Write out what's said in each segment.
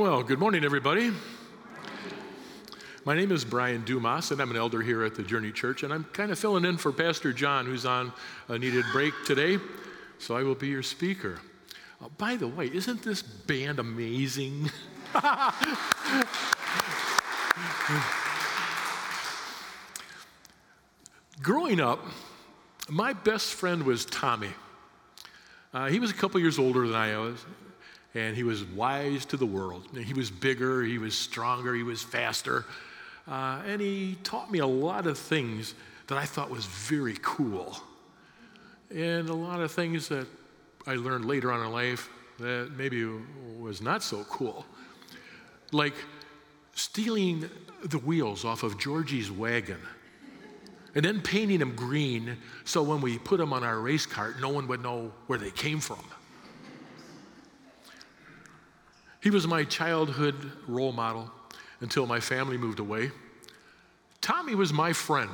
Well, good morning, everybody. My name is Brian Dumas, and I'm an elder here at the Journey Church, and I'm kind of filling in for Pastor John, who's on a needed break today, so I will be your speaker. Uh, by the way, isn't this band amazing? Growing up, my best friend was Tommy. Uh, he was a couple years older than I was, and he was wise to the world. He was bigger, he was stronger, he was faster, uh, and he taught me a lot of things that I thought was very cool. And a lot of things that I learned later on in life that maybe was not so cool. Like stealing the wheels off of Georgie's wagon and then painting them green so when we put them on our race cart, no one would know where they came from. He was my childhood role model until my family moved away. Tommy was my friend,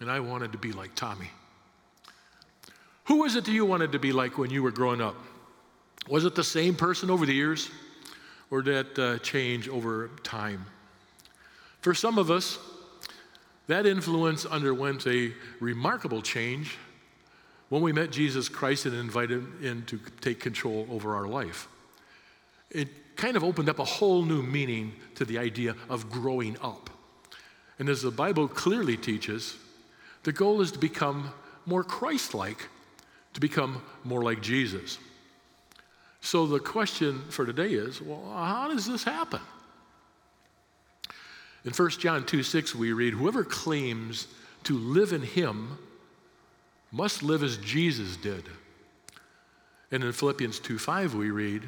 and I wanted to be like Tommy. Who was it that you wanted to be like when you were growing up? Was it the same person over the years, or did that uh, change over time? For some of us, that influence underwent a remarkable change when we met Jesus Christ and invited him in to take control over our life it kind of opened up a whole new meaning to the idea of growing up. And as the Bible clearly teaches, the goal is to become more Christ like, to become more like Jesus. So the question for today is well, how does this happen? In 1 John 2 6, we read, Whoever claims to live in him must live as Jesus did. And in Philippians 2 5, we read,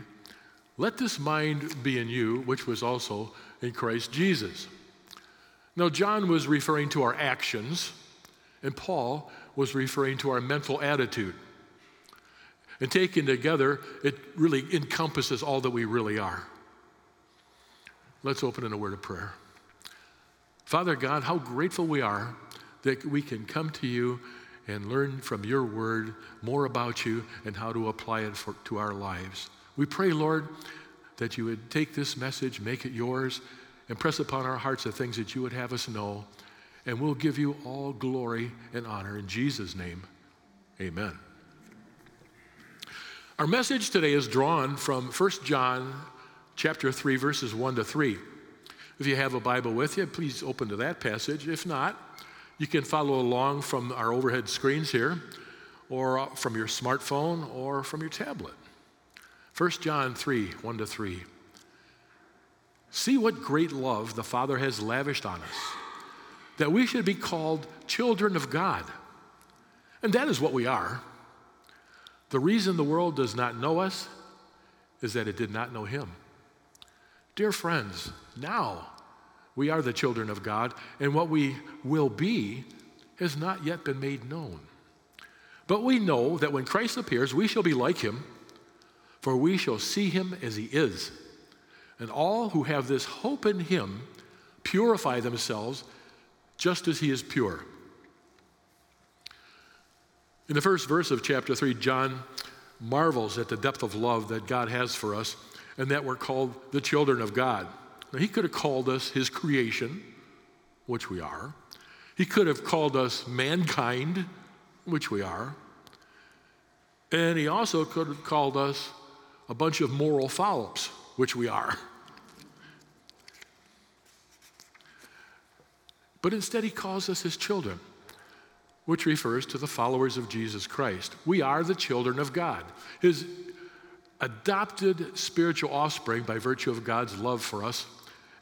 let this mind be in you, which was also in Christ Jesus. Now, John was referring to our actions, and Paul was referring to our mental attitude. And taken together, it really encompasses all that we really are. Let's open in a word of prayer. Father God, how grateful we are that we can come to you and learn from your word more about you and how to apply it for, to our lives. We pray, Lord, that you would take this message, make it yours, and press upon our hearts the things that you would have us know. And we'll give you all glory and honor in Jesus' name. Amen. Our message today is drawn from 1 John chapter 3 verses 1 to 3. If you have a Bible with you, please open to that passage. If not, you can follow along from our overhead screens here or from your smartphone or from your tablet. 1 John 3 1 to 3. See what great love the Father has lavished on us, that we should be called children of God. And that is what we are. The reason the world does not know us is that it did not know Him. Dear friends, now we are the children of God, and what we will be has not yet been made known. But we know that when Christ appears, we shall be like Him for we shall see him as he is. And all who have this hope in him purify themselves just as he is pure. In the first verse of chapter 3, John marvels at the depth of love that God has for us and that we're called the children of God. Now, he could have called us his creation, which we are. He could have called us mankind, which we are. And he also could have called us a bunch of moral follow ups, which we are. But instead, he calls us his children, which refers to the followers of Jesus Christ. We are the children of God, his adopted spiritual offspring by virtue of God's love for us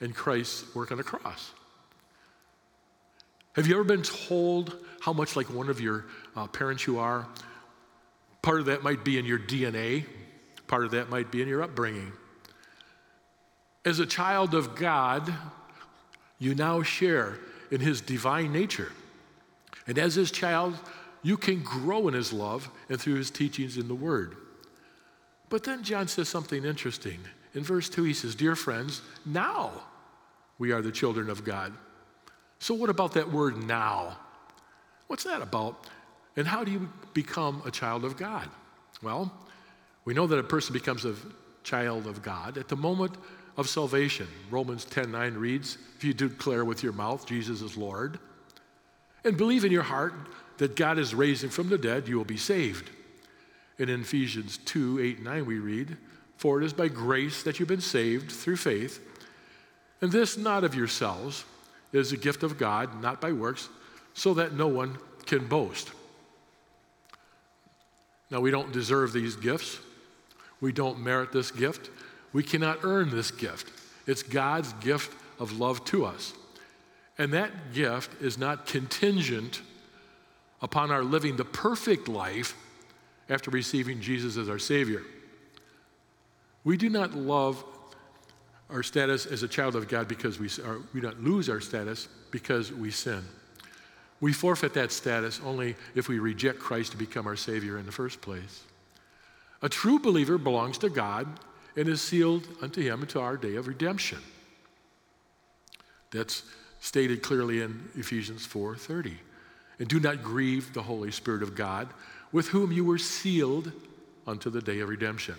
and Christ's work on the cross. Have you ever been told how much like one of your uh, parents you are? Part of that might be in your DNA, Part of that might be in your upbringing. As a child of God, you now share in his divine nature. And as his child, you can grow in his love and through his teachings in the word. But then John says something interesting. In verse 2, he says, Dear friends, now we are the children of God. So, what about that word now? What's that about? And how do you become a child of God? Well, we know that a person becomes a child of God at the moment of salvation. Romans 10:9 reads, "If you declare with your mouth Jesus is Lord and believe in your heart that God is raising from the dead, you will be saved." And in Ephesians 2, 8, 9, we read, For it is by grace that you've been saved through faith, and this not of yourselves, it is a gift of God, not by works, so that no one can boast. Now, we don't deserve these gifts. We don't merit this gift. We cannot earn this gift. It's God's gift of love to us. And that gift is not contingent upon our living the perfect life after receiving Jesus as our Savior. We do not love our status as a child of God because we, or we don't lose our status because we sin. We forfeit that status only if we reject Christ to become our Savior in the first place. A true believer belongs to God and is sealed unto Him until our day of redemption. That's stated clearly in Ephesians 4:30. And do not grieve the Holy Spirit of God, with whom you were sealed unto the day of redemption.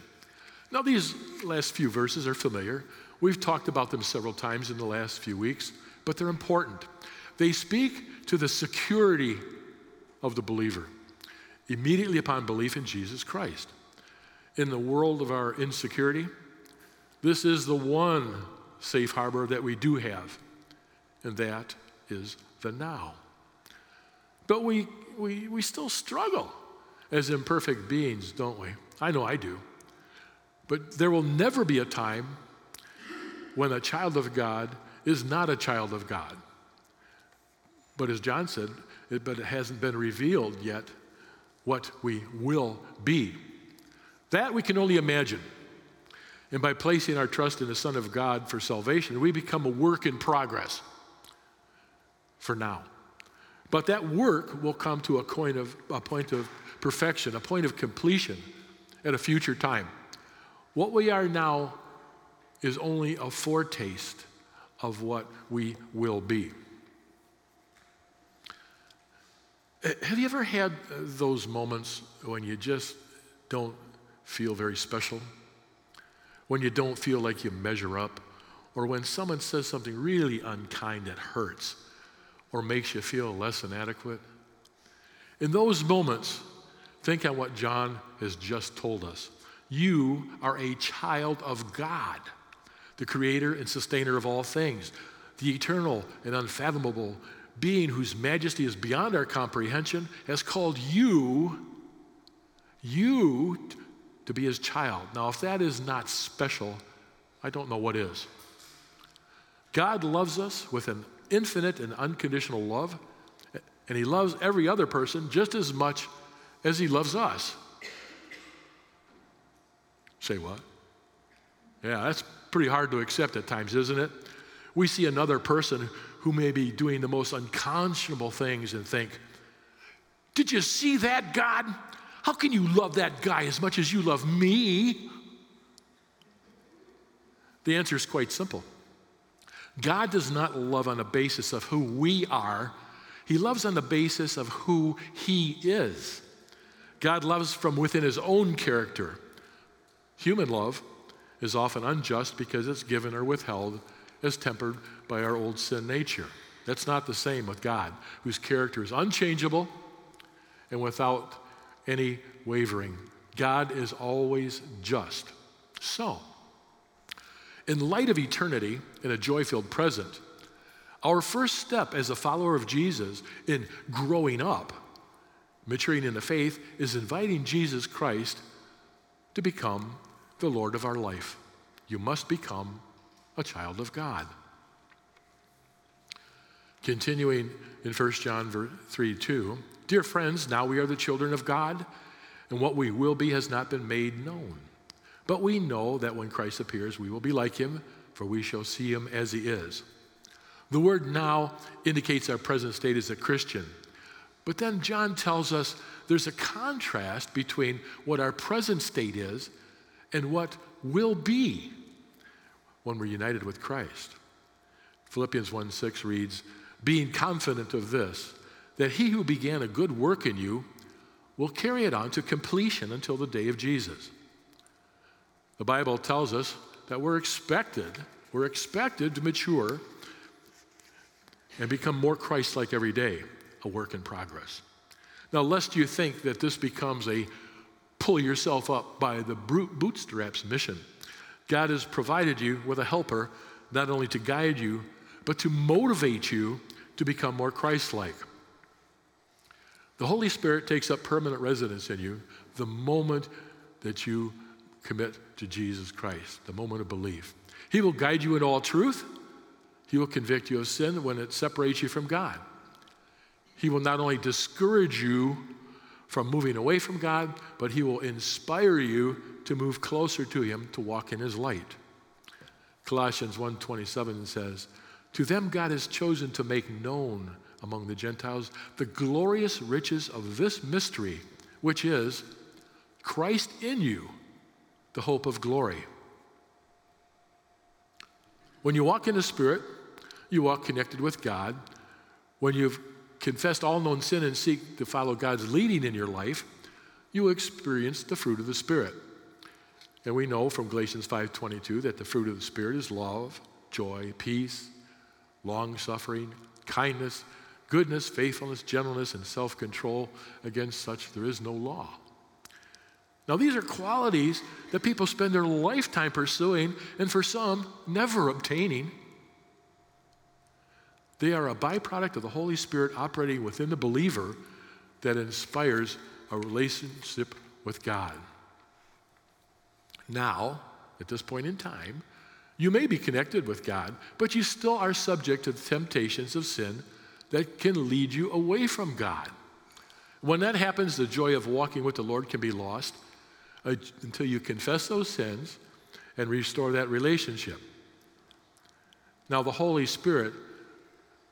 Now, these last few verses are familiar. We've talked about them several times in the last few weeks, but they're important. They speak to the security of the believer immediately upon belief in Jesus Christ. In the world of our insecurity, this is the one safe harbor that we do have, and that is the now. But we, we, we still struggle as imperfect beings, don't we? I know I do. But there will never be a time when a child of God is not a child of God. But as John said, it, but it hasn't been revealed yet what we will be. That we can only imagine. And by placing our trust in the Son of God for salvation, we become a work in progress for now. But that work will come to a point of, a point of perfection, a point of completion at a future time. What we are now is only a foretaste of what we will be. Eh, have you ever had uh, those moments when you just don't feel very special? When you don't feel like you measure up? Or when someone says something really unkind that hurts or makes you feel less than adequate? In those moments, think on what John has just told us. You are a child of God, the creator and sustainer of all things, the eternal and unfathomable being whose majesty is beyond our comprehension, has called you, you to be his child. Now, if that is not special, I don't know what is. God loves us with an infinite and unconditional love, and he loves every other person just as much as he loves us. Say what? Yeah, that's pretty hard to accept at times, isn't it? We see another person who may be doing the most unconscionable things and think, Did you see that, God? How can you love that guy as much as you love me? The answer is quite simple. God does not love on the basis of who we are, He loves on the basis of who He is. God loves from within His own character. Human love is often unjust because it's given or withheld as tempered by our old sin nature. That's not the same with God, whose character is unchangeable and without any wavering. God is always just. So, in light of eternity in a joy filled present, our first step as a follower of Jesus in growing up, maturing in the faith, is inviting Jesus Christ to become the Lord of our life. You must become a child of God. Continuing in 1 John 3 2, dear friends, now we are the children of God, and what we will be has not been made known. But we know that when Christ appears, we will be like him, for we shall see him as he is. The word now indicates our present state as a Christian. But then John tells us there's a contrast between what our present state is and what will be when we're united with Christ. Philippians 1 6 reads, being confident of this, that he who began a good work in you will carry it on to completion until the day of Jesus. The Bible tells us that we're expected, we're expected to mature and become more Christ like every day, a work in progress. Now, lest you think that this becomes a pull yourself up by the bootstraps mission, God has provided you with a helper not only to guide you, but to motivate you to become more Christ like. The Holy Spirit takes up permanent residence in you the moment that you commit to Jesus Christ, the moment of belief. He will guide you in all truth. He will convict you of sin when it separates you from God. He will not only discourage you from moving away from God, but He will inspire you to move closer to Him to walk in His light. Colossians 1:27 says, "To them God has chosen to make known among the Gentiles the glorious riches of this mystery, which is Christ in you, the hope of glory." When you walk in the Spirit, you walk connected with God. When you've confessed all known sin and seek to follow God's leading in your life, you experience the fruit of the Spirit. And we know from Galatians 5:22 that the fruit of the Spirit is love, joy, peace, long suffering, kindness, goodness, faithfulness, gentleness, and self control. Against such there is no law. Now, these are qualities that people spend their lifetime pursuing, and for some, never obtaining. They are a byproduct of the Holy Spirit operating within the believer that inspires a relationship with God. Now, at this point in time, you may be connected with God, but you still are subject to the temptations of sin that can lead you away from God. When that happens, the joy of walking with the Lord can be lost uh, until you confess those sins and restore that relationship. Now, the Holy Spirit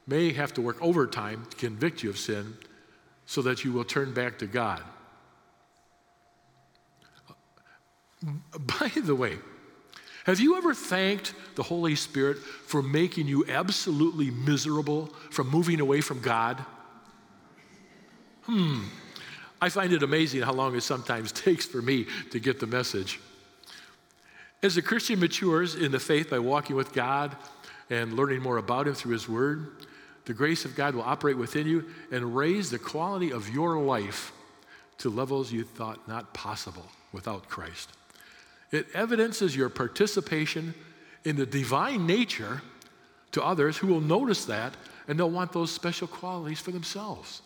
may have to work overtime to convict you of sin so that you will turn back to God. By the way, have you ever thanked the Holy Spirit for making you absolutely miserable from moving away from God? Hmm. I find it amazing how long it sometimes takes for me to get the message. As a Christian matures in the faith by walking with God and learning more about Him through His Word, the grace of God will operate within you and raise the quality of your life to levels you thought not possible without Christ. It evidences your participation in the divine nature to others who will notice that and they'll want those special qualities for themselves.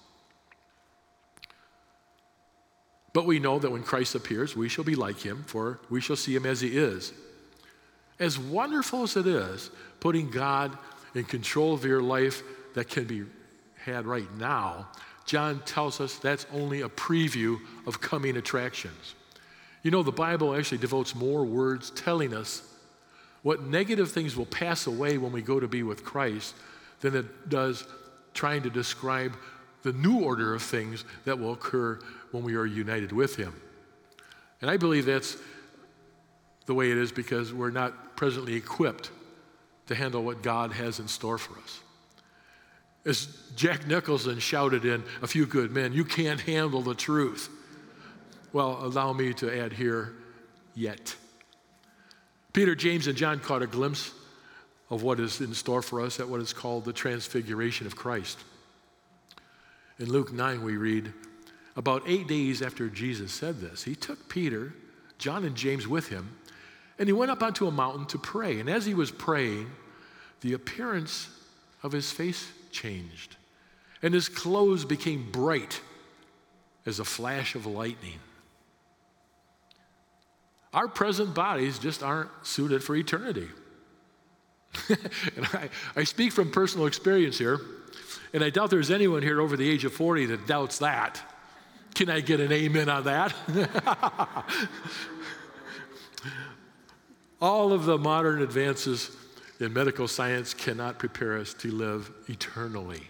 But we know that when Christ appears, we shall be like him, for we shall see him as he is. As wonderful as it is, putting God in control of your life that can be had right now, John tells us that's only a preview of coming attractions. You know, the Bible actually devotes more words telling us what negative things will pass away when we go to be with Christ than it does trying to describe the new order of things that will occur when we are united with Him. And I believe that's the way it is because we're not presently equipped to handle what God has in store for us. As Jack Nicholson shouted in A Few Good Men, you can't handle the truth. Well, allow me to add here, yet. Peter, James, and John caught a glimpse of what is in store for us at what is called the transfiguration of Christ. In Luke 9, we read, about eight days after Jesus said this, he took Peter, John, and James with him, and he went up onto a mountain to pray. And as he was praying, the appearance of his face changed, and his clothes became bright as a flash of lightning. Our present bodies just aren't suited for eternity. and I, I speak from personal experience here, and I doubt there's anyone here over the age of 40 that doubts that. Can I get an amen on that? All of the modern advances in medical science cannot prepare us to live eternally.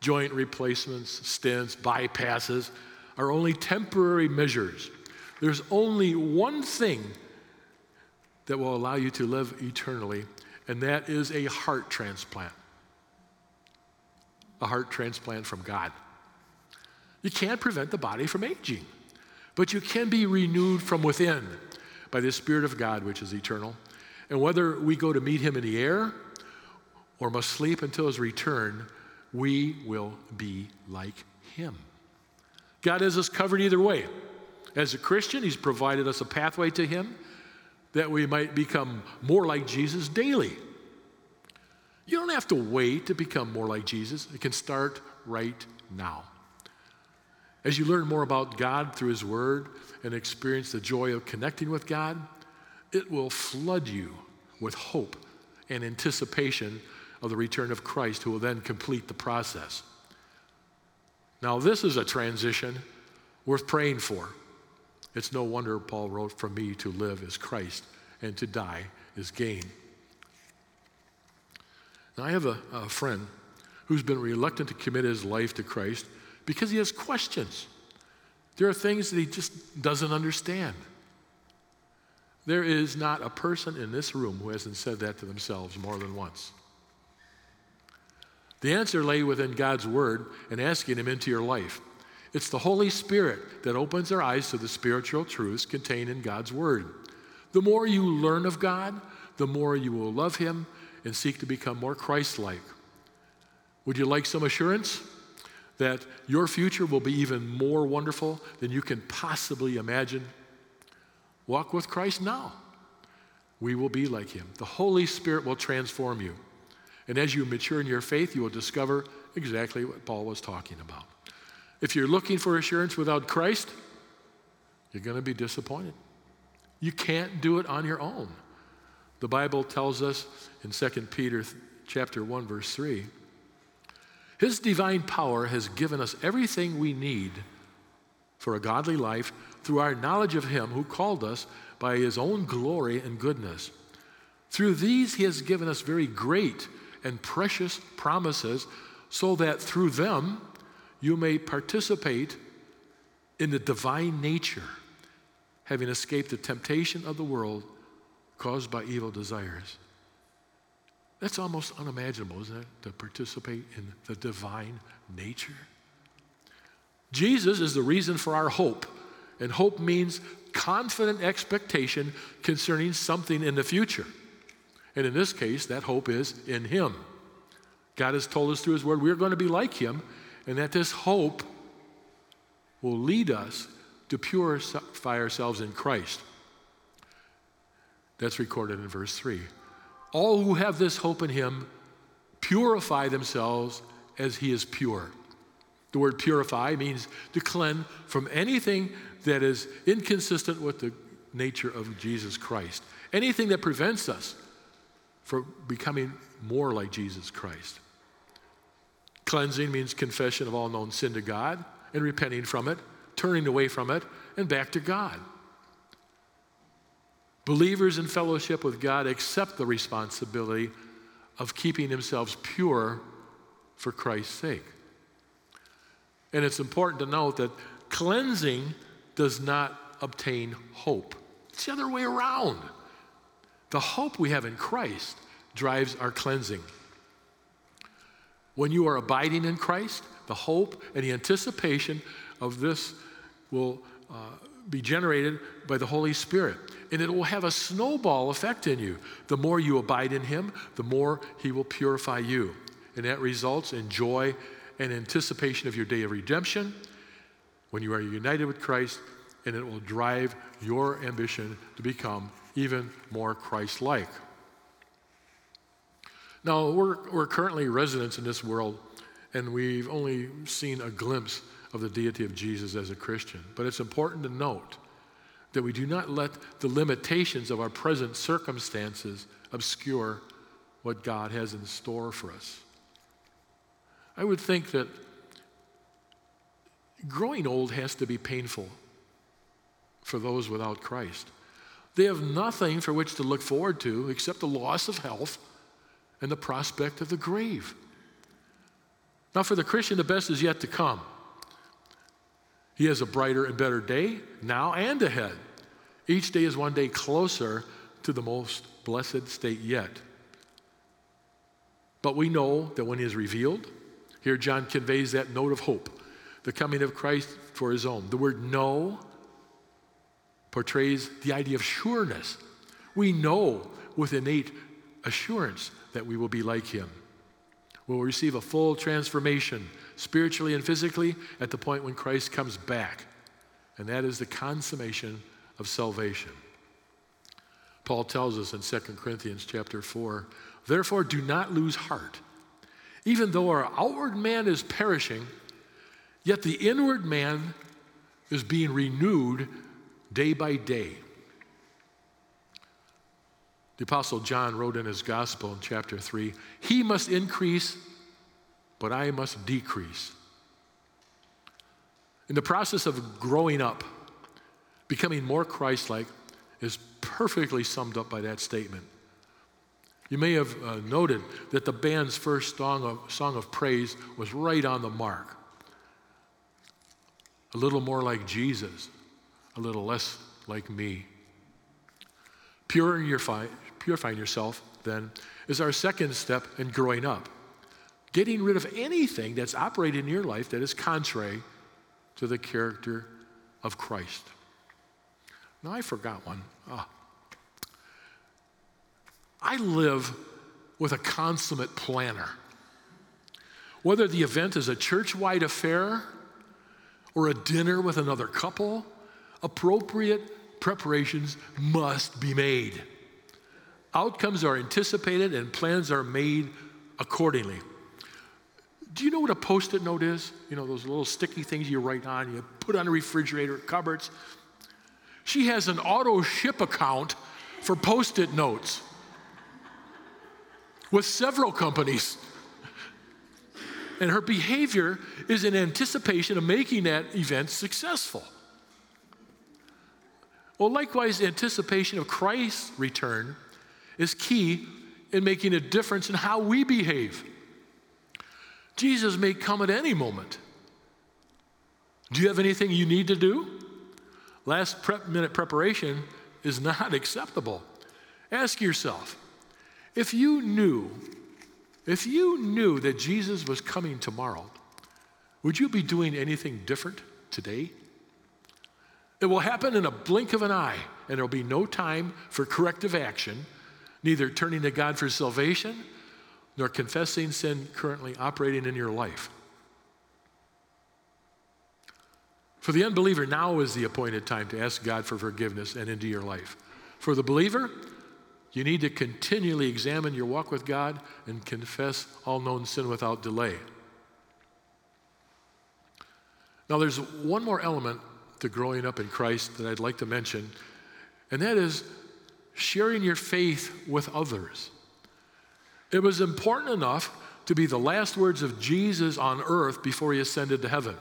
Joint replacements, stents, bypasses are only temporary measures. There's only one thing that will allow you to live eternally, and that is a heart transplant. A heart transplant from God. You can't prevent the body from aging, but you can be renewed from within by the Spirit of God, which is eternal. And whether we go to meet him in the air or must sleep until his return, we will be like him. God has us covered either way. As a Christian, he's provided us a pathway to him that we might become more like Jesus daily. You don't have to wait to become more like Jesus, it can start right now. As you learn more about God through His Word and experience the joy of connecting with God, it will flood you with hope and anticipation of the return of Christ, who will then complete the process. Now, this is a transition worth praying for. It's no wonder Paul wrote, For me to live is Christ, and to die is gain. Now, I have a, a friend who's been reluctant to commit his life to Christ because he has questions. There are things that he just doesn't understand. There is not a person in this room who hasn't said that to themselves more than once. The answer lay within God's Word and asking Him into your life. It's the Holy Spirit that opens our eyes to the spiritual truths contained in God's Word. The more you learn of God, the more you will love Him and seek to become more Christ like. Would you like some assurance that your future will be even more wonderful than you can possibly imagine? Walk with Christ now. We will be like Him. The Holy Spirit will transform you. And as you mature in your faith, you will discover exactly what Paul was talking about. If you're looking for assurance without Christ, you're going to be disappointed. You can't do it on your own. The Bible tells us in 2 Peter chapter 1 verse 3, his divine power has given us everything we need for a godly life through our knowledge of him who called us by his own glory and goodness. Through these he has given us very great and precious promises so that through them you may participate in the divine nature, having escaped the temptation of the world caused by evil desires. That's almost unimaginable, isn't it? To participate in the divine nature. Jesus is the reason for our hope, and hope means confident expectation concerning something in the future. And in this case, that hope is in Him. God has told us through His Word we're going to be like Him, and that this hope will lead us to purify ourselves in Christ. That's recorded in verse 3. All who have this hope in him purify themselves as he is pure. The word purify means to cleanse from anything that is inconsistent with the nature of Jesus Christ, anything that prevents us from becoming more like Jesus Christ. Cleansing means confession of all known sin to God and repenting from it, turning away from it, and back to God. Believers in fellowship with God accept the responsibility of keeping themselves pure for Christ's sake. And it's important to note that cleansing does not obtain hope, it's the other way around. The hope we have in Christ drives our cleansing. When you are abiding in Christ, the hope and the anticipation of this will uh, be generated by the Holy Spirit. And it will have a snowball effect in you. The more you abide in Him, the more He will purify you. And that results in joy and anticipation of your day of redemption when you are united with Christ, and it will drive your ambition to become even more Christ like. Now, we're, we're currently residents in this world, and we've only seen a glimpse of the deity of Jesus as a Christian. But it's important to note that we do not let the limitations of our present circumstances obscure what God has in store for us. I would think that growing old has to be painful for those without Christ. They have nothing for which to look forward to except the loss of health and the prospect of the grave. Now, for the Christian, the best is yet to come. He has a brighter and better day now and ahead. Each day is one day closer to the most blessed state yet. But we know that when he is revealed, here John conveys that note of hope, the coming of Christ for his own. The word know portrays the idea of sureness. We know with innate assurance that we will be like him. We'll receive a full transformation, spiritually and physically, at the point when Christ comes back. And that is the consummation of salvation. Paul tells us in 2 Corinthians chapter 4, therefore do not lose heart. Even though our outward man is perishing, yet the inward man is being renewed day by day. The Apostle John wrote in his Gospel in chapter 3 He must increase, but I must decrease. In the process of growing up, becoming more Christ like is perfectly summed up by that statement. You may have uh, noted that the band's first song of, song of praise was right on the mark. A little more like Jesus, a little less like me. Purify, purifying yourself, then, is our second step in growing up. Getting rid of anything that's operating in your life that is contrary to the character of Christ. Now, I forgot one. Oh. I live with a consummate planner. Whether the event is a church wide affair or a dinner with another couple, appropriate preparations must be made. Outcomes are anticipated and plans are made accordingly. Do you know what a post it note is? You know, those little sticky things you write on, you put on a refrigerator, cupboards. She has an auto ship account for post it notes with several companies. And her behavior is in anticipation of making that event successful. Well, likewise, anticipation of Christ's return is key in making a difference in how we behave. Jesus may come at any moment. Do you have anything you need to do? Last prep minute preparation is not acceptable. Ask yourself if you knew, if you knew that Jesus was coming tomorrow, would you be doing anything different today? It will happen in a blink of an eye, and there'll be no time for corrective action, neither turning to God for salvation nor confessing sin currently operating in your life. For the unbeliever, now is the appointed time to ask God for forgiveness and into your life. For the believer, you need to continually examine your walk with God and confess all known sin without delay. Now, there's one more element to growing up in Christ that I'd like to mention, and that is sharing your faith with others. It was important enough to be the last words of Jesus on earth before he ascended to heaven.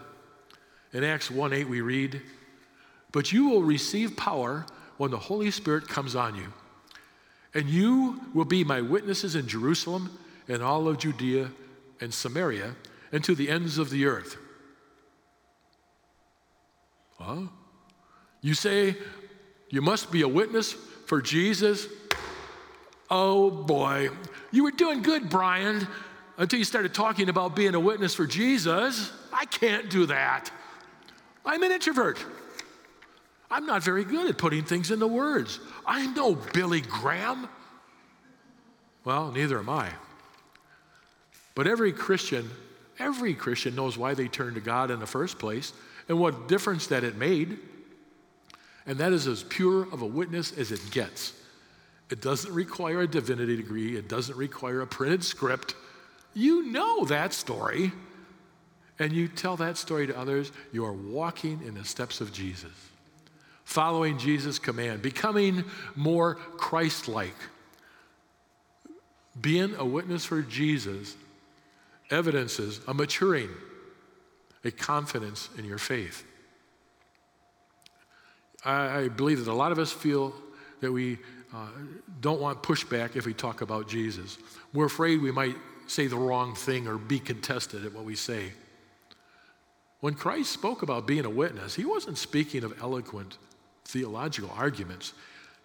In Acts 1 8, we read, But you will receive power when the Holy Spirit comes on you and you will be my witnesses in Jerusalem and all of Judea and Samaria and to the ends of the earth. Huh? You say you must be a witness for Jesus? Oh boy. You were doing good, Brian, until you started talking about being a witness for Jesus. I can't do that. I'm an introvert. I'm not very good at putting things into words. I'm no Billy Graham. Well, neither am I. But every Christian, every Christian knows why they turned to God in the first place and what difference that it made. And that is as pure of a witness as it gets. It doesn't require a divinity degree, it doesn't require a printed script. You know that story. And you tell that story to others, you are walking in the steps of Jesus following Jesus' command, becoming more Christ like. Being a witness for Jesus evidences a maturing, a confidence in your faith. I, believe that a lot of us feel that we uh, don't want pushback if we talk about Jesus. We're afraid we might say the wrong thing or be contested at what we say. When Christ spoke about being a witness, he wasn't speaking of eloquent theological arguments.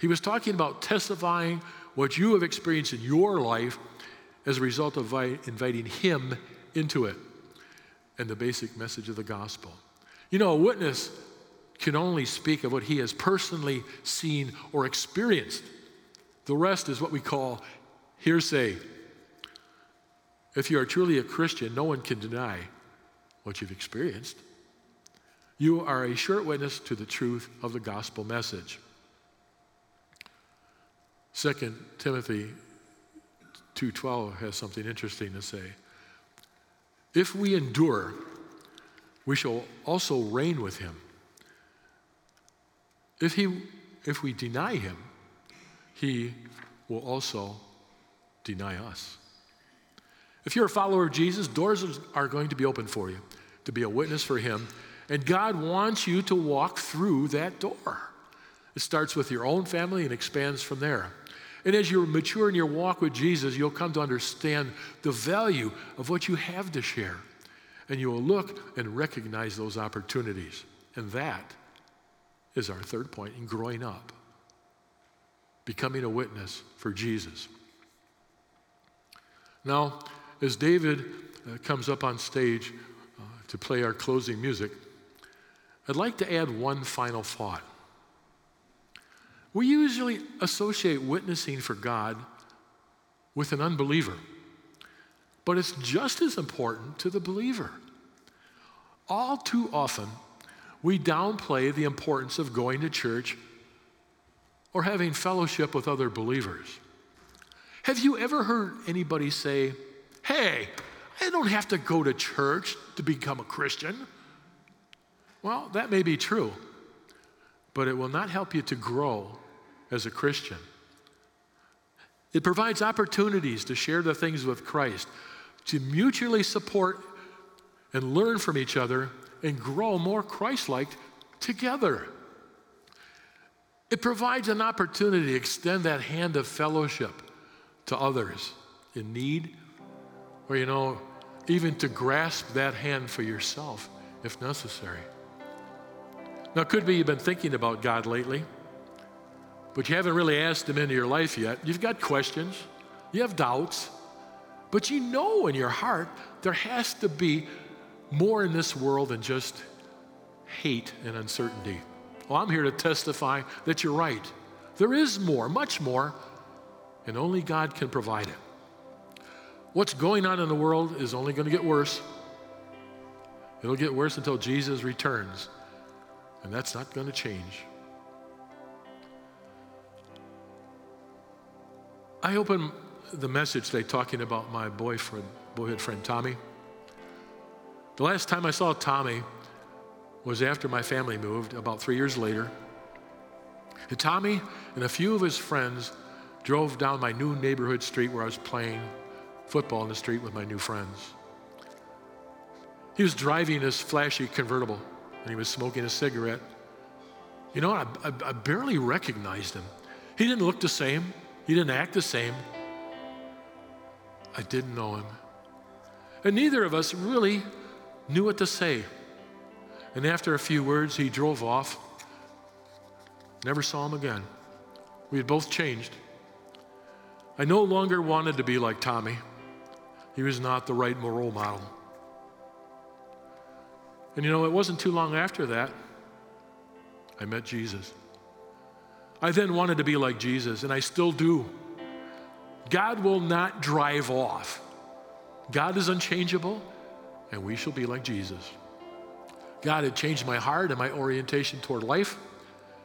He was talking about testifying what you have experienced in your life as a result of inviting Him into it and the basic message of the gospel. You know, a witness can only speak of what he has personally seen or experienced. The rest is what we call hearsay. If you are truly a Christian, no one can deny what you've experienced. You are a sure witness to the truth of the gospel message. 2 Timothy 2:12 has something interesting to say. If we endure, we shall also reign with him. If he if we deny him, he will also deny us. If you're a follower of Jesus, doors are going to be open for you to be a witness for him, and God wants you to walk through that door. It starts with your own family and expands from there. And as you mature in your walk with Jesus, you'll come to understand the value of what you have to share. And you will look and recognize those opportunities. And that is our third point in growing up, becoming a witness for Jesus. Now, as David uh, comes up on stage uh, to play our closing music, I'd like to add one final thought. We usually associate witnessing for God with an unbeliever, but it's just as important to the believer. All too often, we downplay the importance of going to church or having fellowship with other believers. Have you ever heard anybody say, Hey, I don't have to go to church to become a Christian? Well, that may be true, but it will not help you to grow as a Christian. It provides opportunities to share the things with Christ, to mutually support and learn from each other and grow more Christ like together. It provides an opportunity to extend that hand of fellowship to others in need, or, you know, even to grasp that hand for yourself if necessary. Now, it could be you've been thinking about God lately but you haven't really asked Him into your life yet. You've got questions, you have doubts, but you know in your heart there has to be more in this world than just hate and uncertainty. Well, I'm here to testify that you're right. There is more, much more, and only God can provide it. What's going on in the world is only going to get worse. It'll get worse until Jesus returns, and that's not going to change. I open the message today talking about my boyfriend, boyhood friend Tommy. The last time I saw Tommy was after my family moved, about three years later. And Tommy and a few of his friends drove down my new neighborhood street where I was playing football in the street with my new friends. He was driving his flashy convertible and he was smoking a cigarette. You know, I, I, I barely recognized him. He didn't look the same. He didn't act the same. I didn't know him. And neither of us really knew what to say. And after a few words, he drove off. Never saw him again. We had both changed. I no longer wanted to be like Tommy. He was not the right role model. And you know, it wasn't too long after that I met Jesus. I then wanted to be like Jesus, and I still do. God will not drive off. God is unchangeable, and we shall be like Jesus. God had changed my heart and my orientation toward life,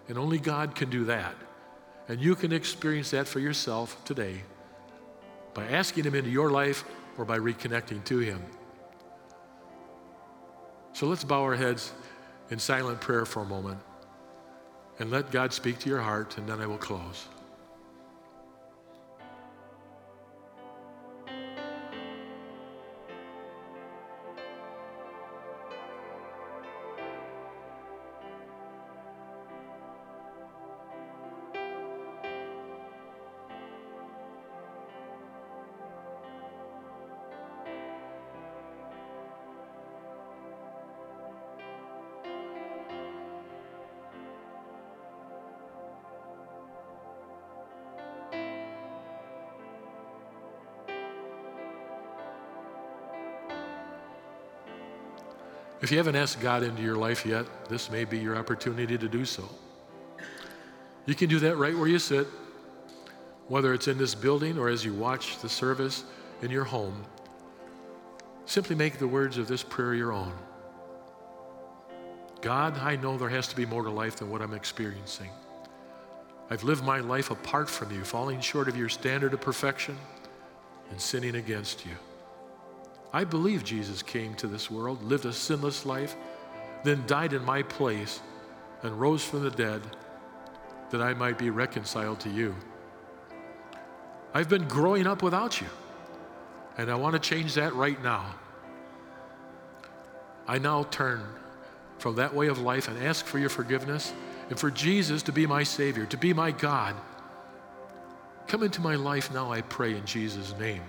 and only God can do that. And you can experience that for yourself today by asking Him into your life or by reconnecting to Him. So let's bow our heads in silent prayer for a moment and let God speak to your heart, and then I will close. If you haven't asked God into your life yet, this may be your opportunity to do so. You can do that right where you sit, whether it's in this building or as you watch the service in your home. Simply make the words of this prayer your own. God, I know there has to be more to life than what I'm experiencing. I've lived my life apart from you, falling short of your standard of perfection and sinning against you. I believe Jesus came to this world, lived a sinless life, then died in my place and rose from the dead that I might be reconciled to you. I've been growing up without you, and I want to change that right now. I now turn from that way of life and ask for your forgiveness and for Jesus to be my Savior, to be my God. Come into my life now, I pray, in Jesus' name.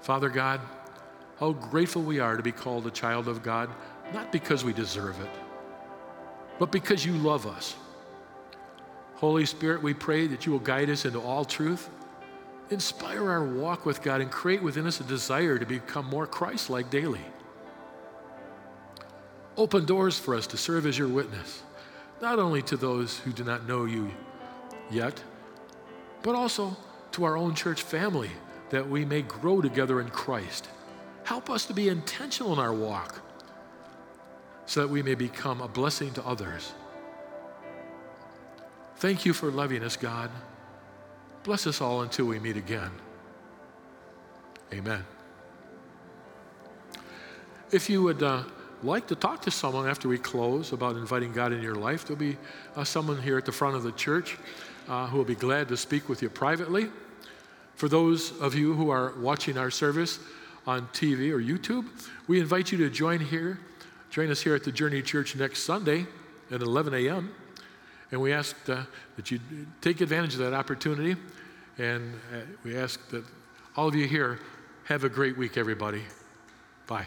Father God, how grateful we are to be called a child of God, not because we deserve it, but because you love us. Holy Spirit, we pray that you will guide us into all truth, inspire our walk with God, and create within us a desire to become more Christ like daily. Open doors for us to serve as your witness, not only to those who do not know you yet, but also to our own church family, that we may grow together in Christ. Help us to be intentional in our walk so that we may become a blessing to others. Thank you for loving us, God. Bless us all until we meet again. Amen. If you would uh, like to talk to someone after we close about inviting God in your life, there'll be uh, someone here at the front of the church uh, who will be glad to speak with you privately. For those of you who are watching our service on TV or YouTube, we invite you to join here, join us here at the Journey Church next Sunday at 11 a.m. And we ask uh, that you take advantage of that opportunity. And uh, we ask that all of you here have a great week, everybody. Bye.